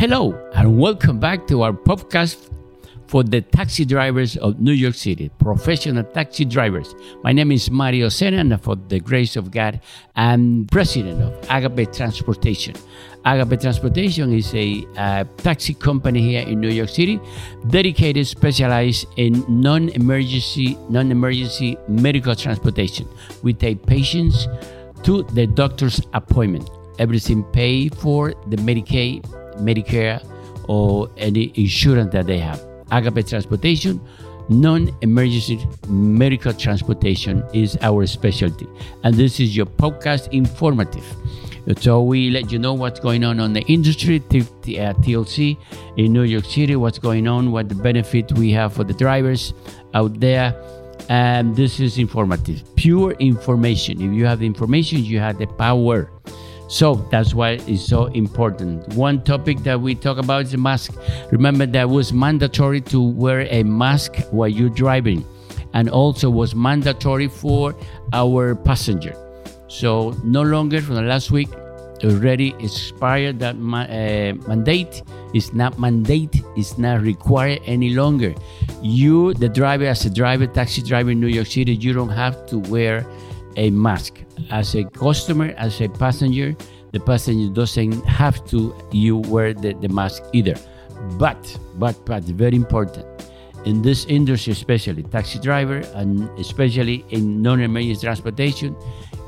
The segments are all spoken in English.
Hello, and welcome back to our podcast for the taxi drivers of New York City, professional taxi drivers. My name is Mario Sena, and for the grace of God, I'm president of Agape Transportation. Agape Transportation is a uh, taxi company here in New York City, dedicated, specialized in non-emergency, non-emergency medical transportation. We take patients to the doctor's appointment. Everything paid for the Medicaid, Medicare, or any insurance that they have. Agape Transportation, non emergency medical transportation is our specialty. And this is your podcast informative. So we let you know what's going on on the industry, TLC uh, in New York City, what's going on, what the benefit we have for the drivers out there. And this is informative, pure information. If you have the information, you have the power. So that's why it's so important. One topic that we talk about is the mask. Remember that was mandatory to wear a mask while you're driving, and also was mandatory for our passenger. So no longer from the last week already expired that ma- uh, mandate is not mandate is not required any longer you the driver as a driver taxi driver in new york city you don't have to wear a mask. As a customer as a passenger the passenger doesn't have to you wear the, the mask either. But but but very important. In this industry especially taxi driver and especially in non-emergency transportation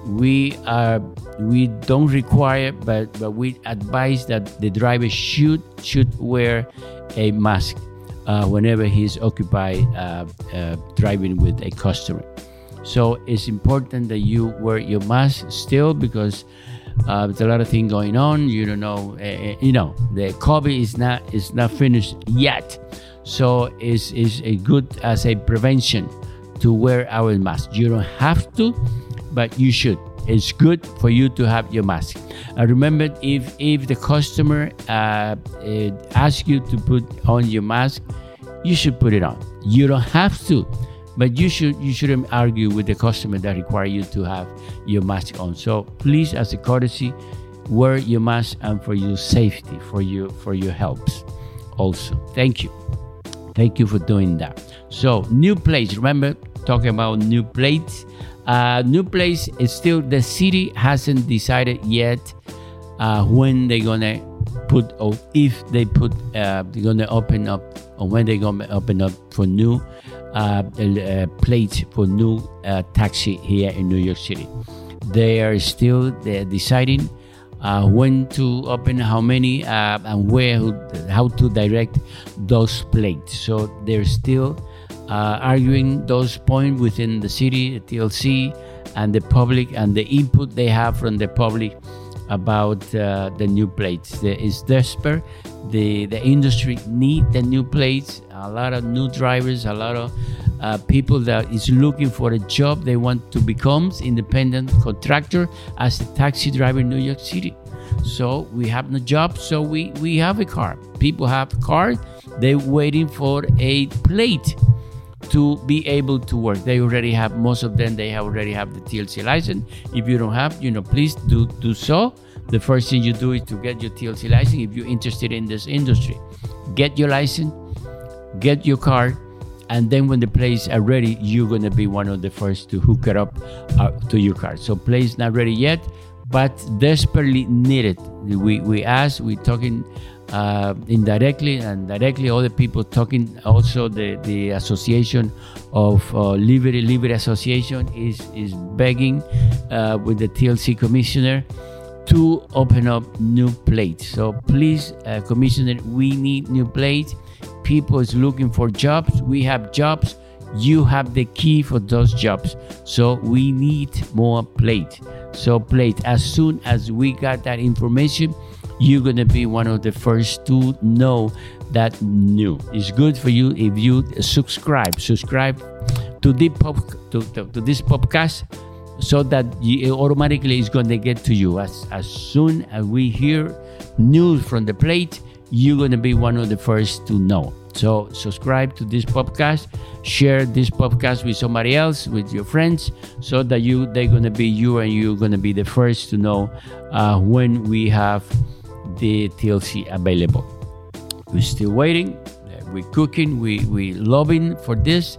we are we don't require but but we advise that the driver should should wear a mask uh, whenever he's occupied uh, uh, driving with a customer so it's important that you wear your mask still because uh, there's a lot of things going on you don't know uh, you know the covid is not is not finished yet so it's, it's a good as a prevention to wear our mask you don't have to but you should. It's good for you to have your mask. Remember, if if the customer uh, uh, asks you to put on your mask, you should put it on. You don't have to, but you should you shouldn't argue with the customer that require you to have your mask on. So please, as a courtesy, wear your mask and for your safety, for you for your helps. Also, thank you, thank you for doing that. So new plates. Remember talking about new plates uh, new place is still the city hasn't decided yet uh, when they're gonna put or if they put uh, they're gonna open up or when they're gonna open up for new uh, uh plates for new uh, taxi here in New York City. They are still they're deciding uh, when to open, how many, and where, how to direct those plates. So they're still uh, arguing those points within the city, the TLC, and the public, and the input they have from the public about uh, the new plates. It's desperate. The the industry need the new plates. A lot of new drivers, a lot of uh, people that is looking for a job. They want to become independent contractor as a taxi driver in New York City. So we have no job, so we we have a car. People have car. They're waiting for a plate to be able to work. They already have most of them. They already have the TLC license. If you don't have, you know, please do do so. The first thing you do is to get your TLC license if you're interested in this industry. Get your license, get your card, and then when the plates are ready, you're gonna be one of the first to hook it up uh, to your car. So plates not ready yet, but desperately needed. We we ask, we're talking uh, indirectly and directly other people talking. Also the, the association of uh, livery livery association is is begging uh, with the tlc commissioner to open up new plates. So please uh, commissioner we need new plates. People is looking for jobs. We have jobs. You have the key for those jobs. So we need more plate so plate as soon as we got that information you're going to be one of the first to know that new. It's good for you if you subscribe. Subscribe to the pop to, to, to this podcast so that you, automatically it's going to get to you as as soon as we hear news from the plate you're going to be one of the first to know so subscribe to this podcast share this podcast with somebody else with your friends so that you they're going to be you and you're going to be the first to know uh, when we have the TLC available. we're still waiting. We're cooking. We we lobbying for this.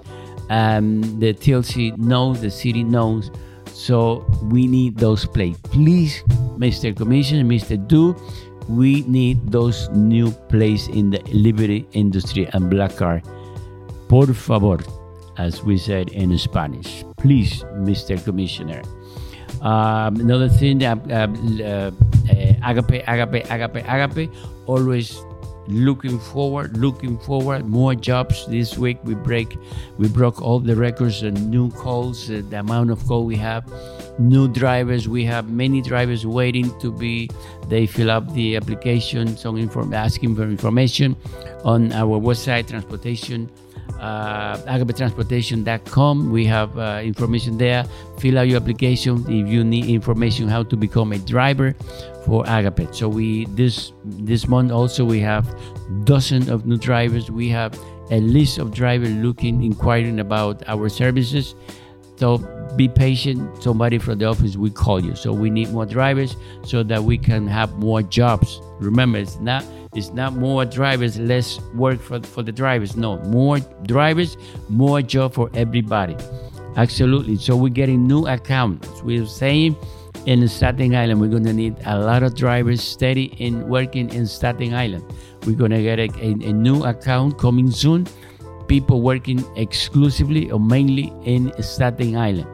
Um, the TLC knows. The city knows. So we need those plates. Please, Mr. Commissioner, Mr. Do, we need those new plates in the livery industry and black car. Por favor, as we said in Spanish. Please, Mr. Commissioner. Um, another thing, uh, uh, uh, agape, agape, agape, agape, always looking forward looking forward. More jobs this week. We break we broke all the records and new calls uh, the amount of call we have. New drivers. We have many drivers waiting to be they fill up the application some inform asking for information on our website transportation uh, agapetransportation.com. We have uh, information there. Fill out your application if you need information how to become a driver for Agape. So we this this month also we have dozens of new drivers. We have a list of drivers looking, inquiring about our services. So be patient. Somebody from the office will call you. So we need more drivers so that we can have more jobs. Remember, it's not it's not more drivers, less work for, for the drivers. No, more drivers, more job for everybody. Absolutely. So we're getting new accounts. We're saying in Staten Island, we're going to need a lot of drivers steady in working in Staten Island. We're going to get a, a, a new account coming soon. People working exclusively or mainly in Staten Island.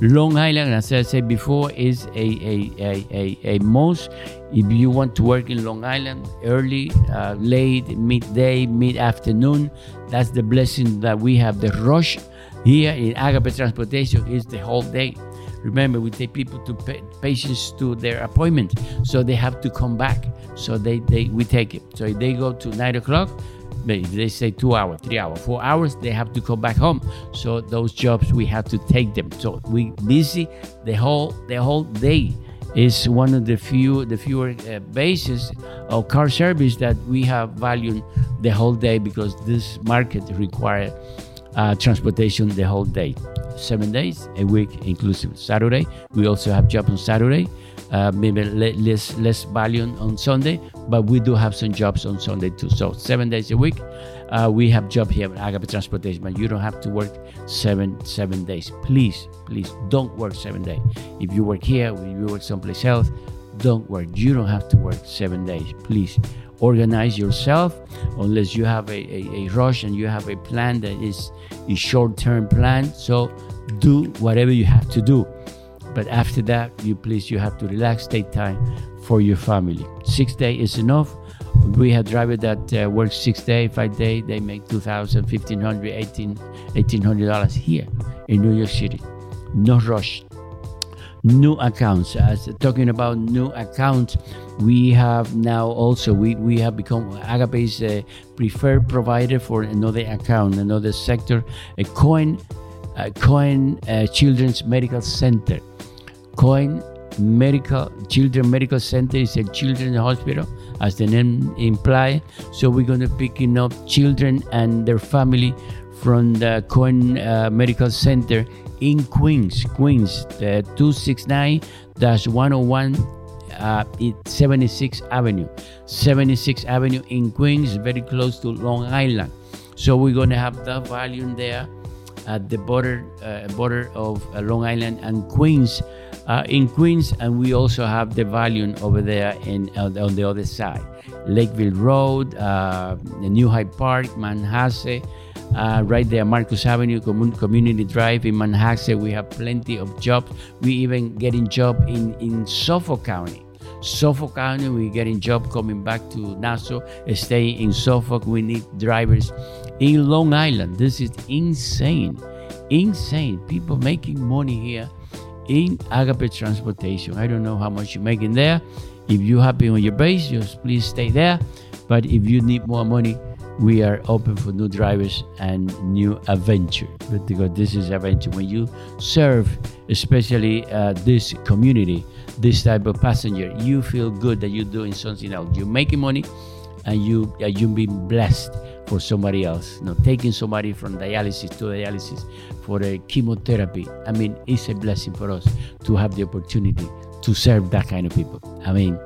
Long Island, as I said before, is a, a, a, a, a most, if you want to work in Long Island, early, uh, late, midday, mid afternoon, that's the blessing that we have. The rush here in Agape Transportation is the whole day. Remember, we take people to patients to their appointment, so they have to come back. So they, they we take it. So if they go to nine o'clock, they say two hours, three hours, four hours, they have to come back home. So those jobs we have to take them. So we busy the whole the whole day is one of the few the fewer uh, bases of car service that we have valued the whole day because this market requires uh, transportation the whole day seven days a week inclusive saturday we also have job on saturday uh, maybe less less value on Sunday, but we do have some jobs on Sunday too. So seven days a week, uh, we have job here at Agape Transportation, but you don't have to work seven seven days. Please, please don't work seven days. If you work here, if you work someplace else, don't work. You don't have to work seven days. Please organize yourself unless you have a, a, a rush and you have a plan that is a short-term plan. So do whatever you have to do but after that, you please, you have to relax, take time for your family. Six day is enough. We have driver that uh, six day, five day. They make 2,000, 1,500, 18, 1,800 dollars here in New York City. No rush. New accounts. As talking about new accounts, we have now also we, we have become Agape's uh, preferred provider for another account, another sector, a Cohen, a Cohen uh, Children's Medical Center. coin Medical Children Medical Center is a children's hospital, as the name implies. So we're going to picking up children and their family from the coin uh, Medical Center in Queens, Queens, uh, 269-101 uh, 76th Avenue, 76th Avenue in Queens, very close to Long Island. So we're going to have that volume there at the border uh, border of uh, Long Island and Queens uh, in Queens, and we also have the Valium over there in on the other side, Lakeville Road, uh, New Hyde Park, Manhasset. Uh, right there, Marcus Avenue, Community Drive in Manhasset. We have plenty of jobs. We even getting job in in Suffolk County. Suffolk County, we're getting job coming back to Nassau, staying in Suffolk. We need drivers in Long Island. This is insane, insane. People making money here in Agape Transportation. I don't know how much you're making there. If you're happy on your base, just please stay there. But if you need more money, we are open for new drivers and new adventure. Because this is adventure, when you serve, especially uh, this community, this type of passenger, you feel good that you're doing something else. You're making money, and you uh, you being blessed for somebody else. You taking somebody from dialysis to dialysis for a chemotherapy. I mean, it's a blessing for us to have the opportunity to serve that kind of people. I mean,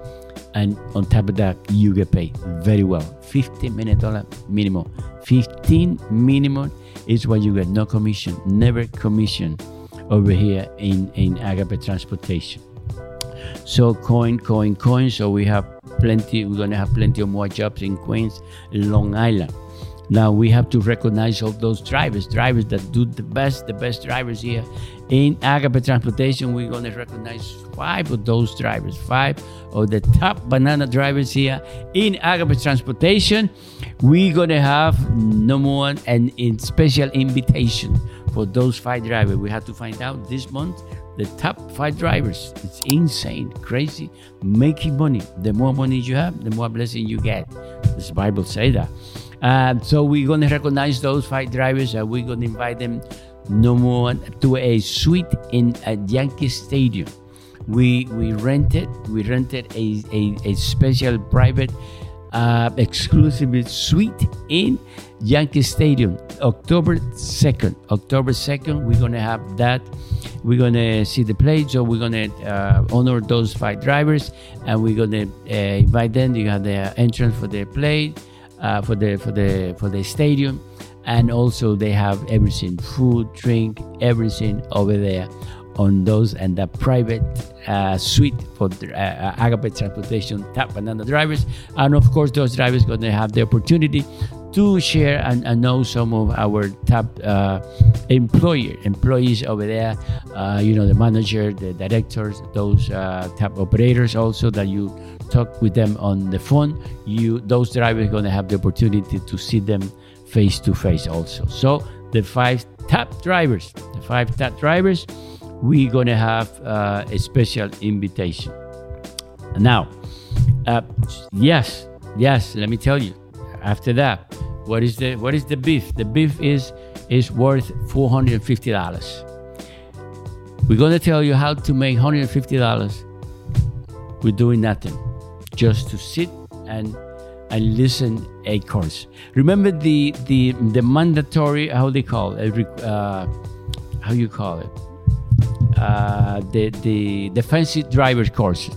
and on top of that, you get paid very well. 15 minute dollar minimum. 15 minimum is what you get. No commission, never commission over here in, in Agape Transportation. So coin, coin, coin. So we have plenty, we're gonna have plenty of more jobs in Queens, Long Island. Now we have to recognize all those drivers, drivers that do the best, the best drivers here in Agape Transportation. We're gonna recognize five of those drivers, five of the top banana drivers here in Agape Transportation. We're gonna have number one and in special invitation for those five drivers. We have to find out this month the top five drivers. It's insane, crazy, making money. The more money you have, the more blessing you get. This Bible say that. Uh, so we're gonna recognize those five drivers, and we're gonna invite them no more to a suite in a Yankee Stadium. We we rented we rented a, a, a special private uh, exclusive suite in Yankee Stadium, October 2nd. October 2nd, we're going to have that. We're going to see the play, so we're going to uh, honor those five drivers, and we're going to uh, invite them. You have the entrance for the play, uh, for the for the for the stadium, and also they have everything: food, drink, everything over there on those and the private uh, suite for the, uh, Agape Transportation top banana drivers. And of course, those drivers going to have the opportunity to share and, and know some of our top uh, employer employees over there. Uh, you know, the manager, the directors, those uh, top operators also that you talk with them on the phone. You those drivers going to have the opportunity to see them face to face also. So the five top drivers, the five top drivers we're to have uh, a special invitation. Now, uh, yes, yes, let me tell you. After that, what is the what is the beef? The beef is is worth four hundred and fifty dollars. We're gonna tell you how to make hundred and fifty dollars. We're doing nothing, just to sit and and listen a course. Remember the the the mandatory how they call it, uh, how you call it uh, the the defensive driver course.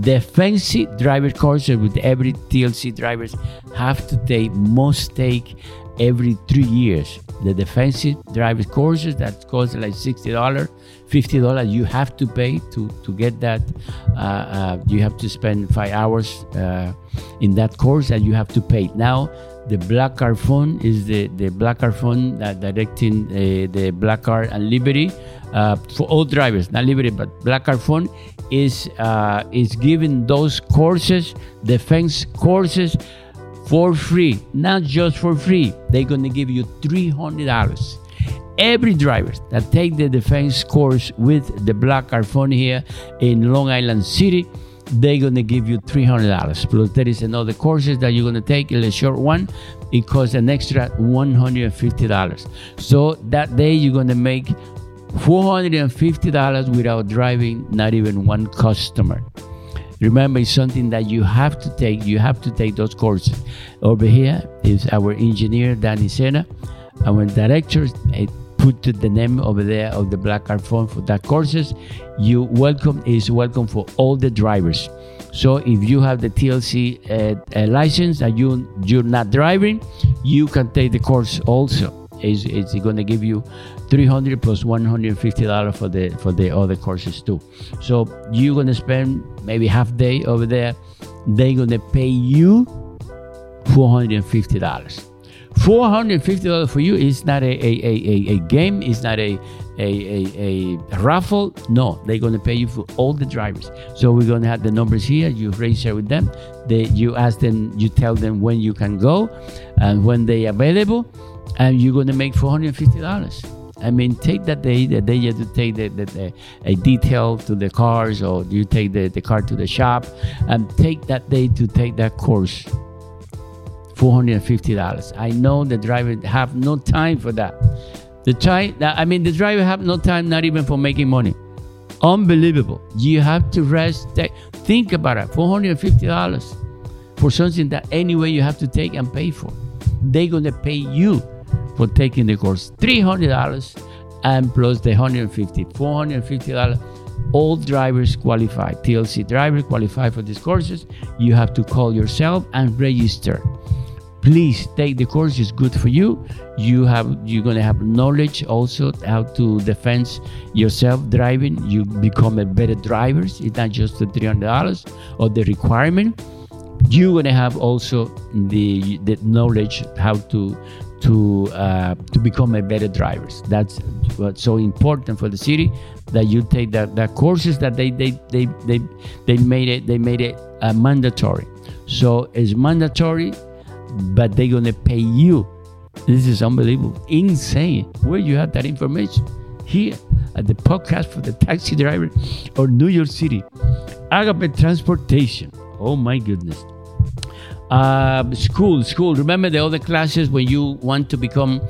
Defensive driver courses with every TLC drivers have to take must take every three years. The defensive driver courses that cost like sixty dollars, fifty dollars. You have to pay to to get that. Uh, uh, you have to spend five hours uh, in that course, and you have to pay. Now the Black Car Fund is the, the Black Car Fund that directing uh, the black car and livery uh, for all drivers, not livery, but Black Car Fund is uh, is giving those courses, defense courses, for free. Not just for free. They're gonna give you three hundred dollars. Every driver that take the defense course with the Black Car Fund here in Long Island City they're gonna give you three hundred dollars. Plus, there is another courses that you're gonna take in a short one. It costs an extra one hundred and fifty dollars. So that day you're make hundred and fifty dollars without driving not even one customer. Remember, it's something that you have to take. You have to take those courses. Over here is our engineer Danny Sena, our director I put the name over there of the Black Car Fund for that courses you welcome is welcome for all the drivers so if you have the tlc uh, uh, license and you you're not driving you can take the course also it's, it's going to give you 300 plus 150 dollars for the for the other courses too so you're going to spend maybe half day over there they're going to pay you 450 dollars $450 for you is not a, a, a, a, game, it's not a, a, a, a raffle. No, they're going to pay you for all the drivers. So we're going to have the numbers here. You register with them. They, you ask them, you tell them when you can go and when they available, and you're going to make $450. I mean, take that day, the day you take the, the, the, a detail to the cars or you take the, the car to the shop and take that day to take that course $450. I know the driver have no time for that. The time, I mean, the driver have no time, not even for making money. Unbelievable. You have to rest. Think about it. $450 for something that anyway you have to take and pay for. They're going to pay you for taking the course. $300 and plus the $150, $450 all drivers qualify tlc drivers qualify for these courses. You have to call yourself and register. Please take the course it's good for you. You have you're going to have knowledge also how to defend yourself driving. You become a better driver it's not just the $300 or the requirement. You're going to have also the the knowledge how to to uh, to become a better driver. That's what's so important for the city that you take that the courses that they they they they, they made it they made it uh, mandatory. So it's mandatory, but they're gonna pay you. This is unbelievable, insane. Where you have that information? Here at the podcast for the taxi driver or New York City. Agape Transportation. Oh my goodness. Uh, school, school. Remember the other classes when you want to become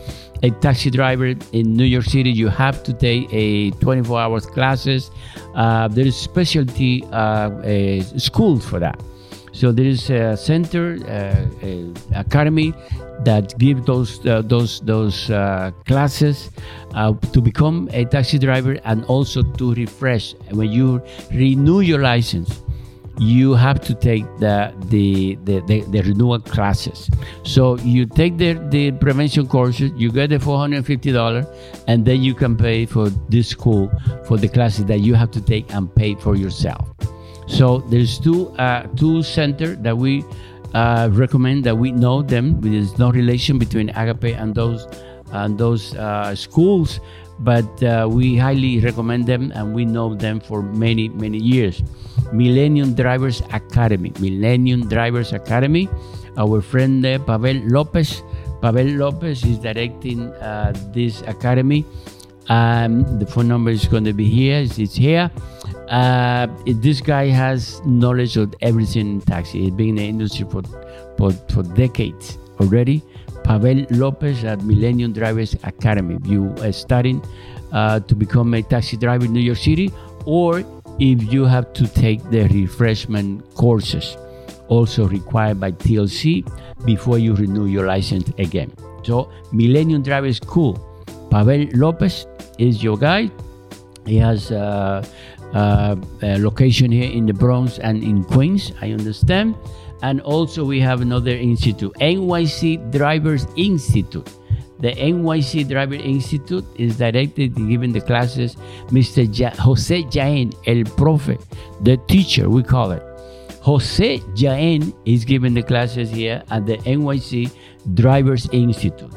a taxi driver in New York City, you have to take a 24 hours classes. Uh, there is specialty uh, schools for that. So there is a center, uh, a academy that give those uh, those those uh, classes to become a taxi driver and also to refresh when you renew your license you have to take the the, the, the, the renewal classes. So you take the, the prevention courses, you get the $450, and then you can pay for this school for the classes that you have to take and pay for yourself. So there's two uh, two center that we uh, recommend that we know them. There's no relation between Agape and those and those uh, schools, but uh, we highly recommend them and we know them for many many years. Millennium Drivers Academy. Millennium Drivers Academy. Our friend uh, Pavel Lopez. Pavel Lopez is directing uh, this academy. Um, the phone number is going to be here. It's here. Uh, this guy has knowledge of everything in taxi. He's been in the industry for, for, for decades already. Pavel Lopez at Millennium Drivers Academy. If you uh, are studying uh, to become a taxi driver in New York City, or if you have to take the refreshment courses also required by TLC before you renew your license again. So Millennium Drivers School, Pavel Lopez is your guy. He has a, a, a location here in the Bronx and in Queens, I understand. And also we have another institute, NYC Drivers Institute. The NYC Driver Institute is directed giving the classes Mr. Ja- Jose Jaen, el profe, the teacher, we call it. Jose Jaen is giving the classes here at the NYC Drivers Institute.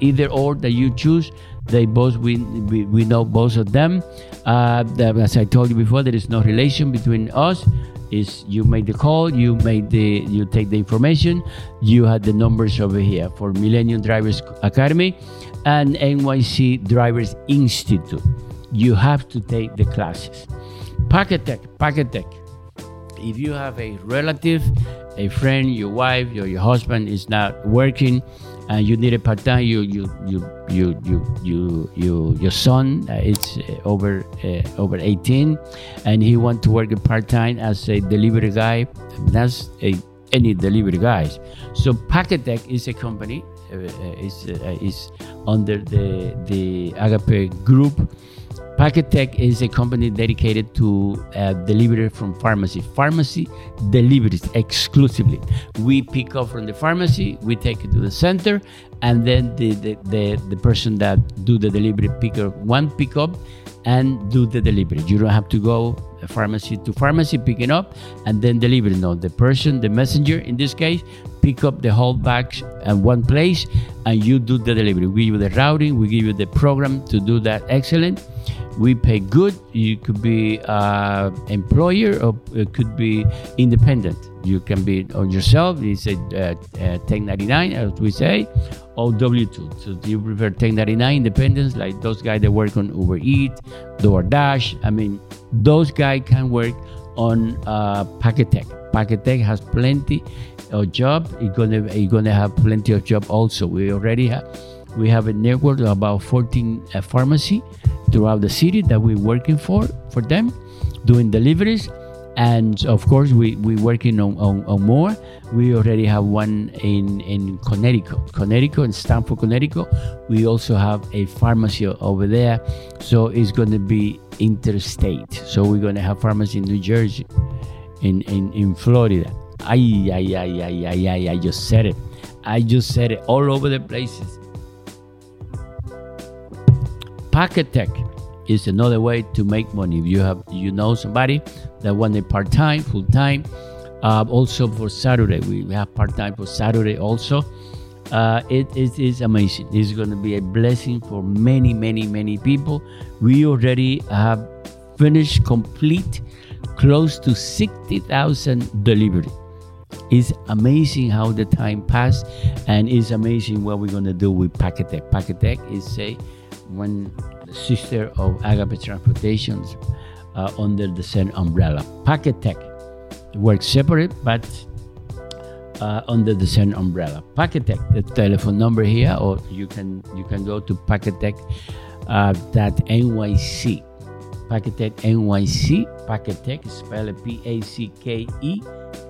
Either or that you choose, they both we, we, we know both of them. Uh, as I told you before, there is no relation between us is you make the call, you make the you take the information, you had the numbers over here for Millennium Drivers Academy and NYC Drivers Institute. You have to take the classes. Packetek, Packet Tech. If you have a relative, a friend, your wife, or your husband is not working, and you need a part time, you you you you you you, you your son uh, is uh, over uh, over 18, and he want to work a part time as a delivery guy. That's a, any delivery guys. So Packetek is a company. Uh, uh is uh, is under the the Agape group Packetek is a company dedicated to uh, delivery from pharmacy. Pharmacy deliveries exclusively. We pick up from the pharmacy, we take it to the center, and then the, the, the, the person that do the delivery pick up one pickup and do the delivery. You don't have to go pharmacy to pharmacy, picking up and then deliver. No, the person, the messenger in this case, pick up the whole bag at one place and you do the delivery. We give you the routing, we give you the program to do that excellent we pay good. You could be uh, employer or it could be independent. You can be on yourself. It's a uh, uh, 1099, as we say, or W2. So do you prefer 1099 independence, like those guys that work on Uber Eats, DoorDash? I mean, those guys can work on uh, Packetek. Packet Tech has plenty of job. You're gonna you're gonna have plenty of job also. We already have we have a network of about 14 uh, pharmacy throughout the city that we're working for for them, doing deliveries. And of course, we, we're working on, on, on more. We already have one in, in Connecticut, Connecticut, in Stamford, Connecticut. We also have a pharmacy over there. So it's going to be interstate. So we're gonna have pharmacy in New Jersey, in in, in Florida. Ay, ay, ay, ay, ay, ay, I just said it. I just said it all over the places. Pocket is another way to make money. If you have you know somebody that want a part time, full time, uh, also for Saturday we have part time for Saturday also. Uh, it, it is amazing. It's going to be a blessing for many, many, many people. We already have finished complete close to 60,000 delivery. It's amazing how the time passed, and it's amazing what we're gonna do with Packetek. Packetek is a one sister of Agape Transportations uh, under the same umbrella. Packetek works separate, but uh, under the same umbrella. Packetek, the telephone number here, or you can you can go to Packetek uh, NYC. Packetek NYC. Packetek, spell P A C K E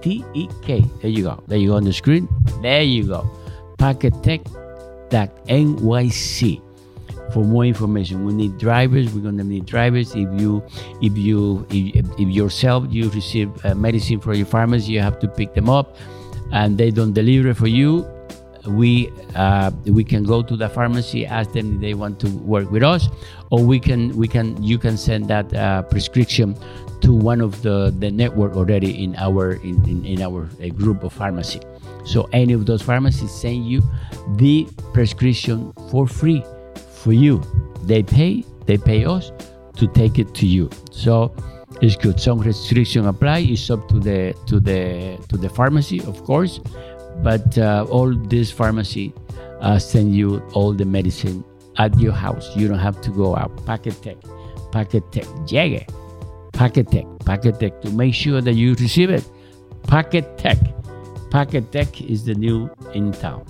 T E K. There you go. There you go on the screen. There you go. NYC. For more information, we need drivers. We're gonna need drivers. If you, if you, if, if yourself you receive uh, medicine from your pharmacy, you have to pick them up and they don't deliver for you, we uh, we can go to the pharmacy, ask them if they want to work with us, or we can we can you can send that uh, prescription to one of the the network already in our in, in, in our uh, group of pharmacy. So any of those pharmacies send you the prescription for free for you. They pay they pay us to take it to you. So it's good. Some restriction apply. It's up to the to the to the pharmacy, of course, but uh, all this pharmacy uh, send you all the medicine at your house. You don't have to go out. Packetek, Packet Tech, llegue. Packetek, Packet Tech to make sure that you receive it. Packetek, Packet Tech is the new in town.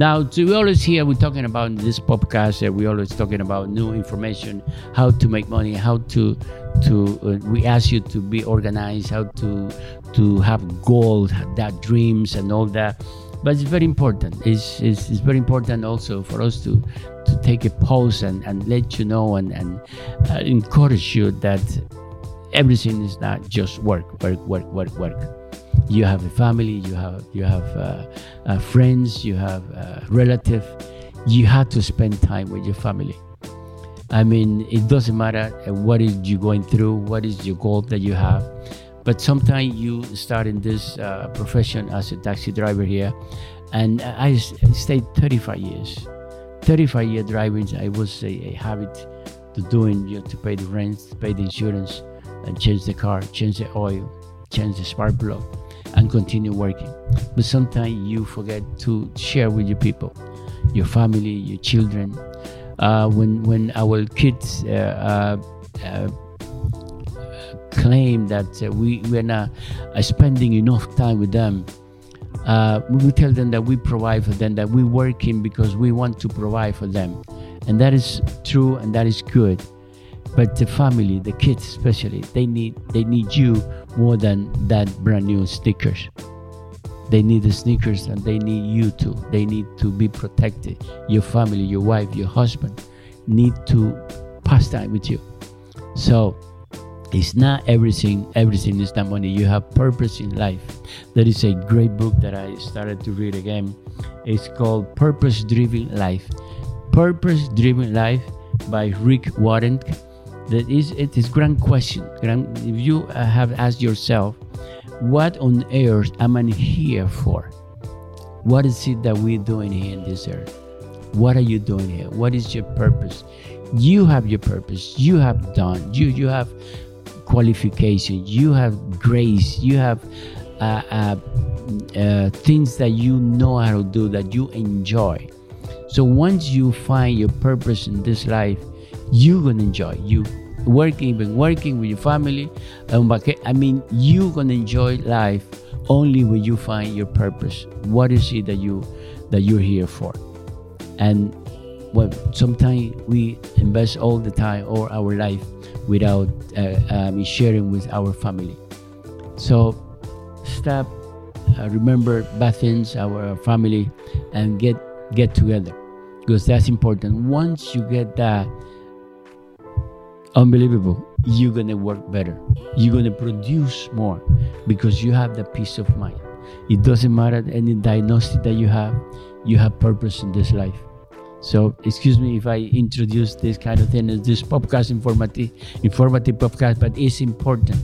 Now, we always hear we're talking about this podcast. Uh, we always talking about new information, how to make money, how to to uh, we ask you to be organized how to to have goals that dreams and all that but it's very important it's, it's, it's very important also for us to to take a pause and, and let you know and, and uh, encourage you that everything is not just work work work work work you have a family you have you have uh, uh friends you have uh, relative you have to spend time with your family I mean, it doesn't matter what is you going through, what is your goal that you have, but sometimes you start in this uh, profession as a taxi driver here, and I, I stayed 35 years. 35 year driving, I was a, a habit to doing, you know, to pay the rent, pay the insurance, and change the car, change the oil, change the spark plug, and continue working. But sometimes you forget to share with your people, your family, your children, uh, when when our kids uh, uh, claim that we we're not spending enough time with them. Uh, we tell them that we provide for them, that we're working because we want to provide for them. And that is true and that is good. But the family, the kids especially, they need they need you more than that brand new sneakers They need the sneakers and they need you too. They need to be protected. Your family, your wife, your husband need to pass time with you. So it's not everything, everything is not money. You have purpose in life. There is a great book that I started to read again. It's called Purpose Driven Life. Purpose Driven Life by Rick Warren. That is, it is grand question. Grand, if you have asked yourself, what on earth am I here for? What is it that we're doing here in this earth? What are you doing here? What is your purpose? You have your purpose. You have done. You you have qualification. You have grace. You have uh, uh, uh, things that you know how to do that you enjoy. So once you find your purpose in this life, you're gonna enjoy. You working, even working with your family. Um, I mean, you're gonna enjoy life only when you find your purpose. What is it that you that you're here for? And well, sometimes we invest all the time or our life without uh, um, sharing with our family. So stop, uh, remember bad our family, and get get together because that's important. Once you get that unbelievable. You're to work better. You're to produce more because you have the peace of mind. It doesn't matter any diagnosis that you have, you have purpose in this life. So excuse me if I introduce this kind of thing as this podcast informative informative podcast, but it's important.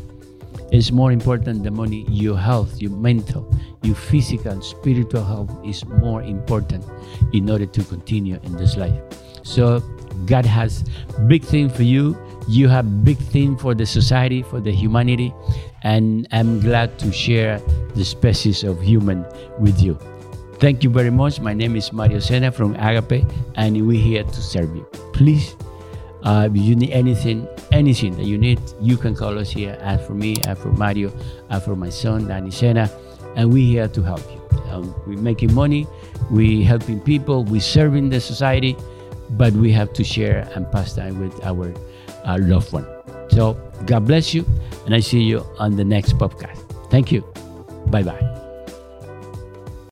It's more important than money. Your health, your mental, your physical spiritual health is more important in order to continue in this life. So God has big thing for you. You have big thing for the society, for the humanity, and I'm glad to share the species of human with you. Thank you very much. My name is Mario Sena from Agape, and we're here to serve you. Please, uh, if you need anything, anything that you need, you can call us here. Ask for me, ask for Mario, ask for my son, Danny Sena, and we're here to help you. Um, we're making money, we're helping people, we're serving the society, but we have to share and pass time with our uh, loved one. So, God bless you, and I see you on the next podcast. Thank you. Bye bye.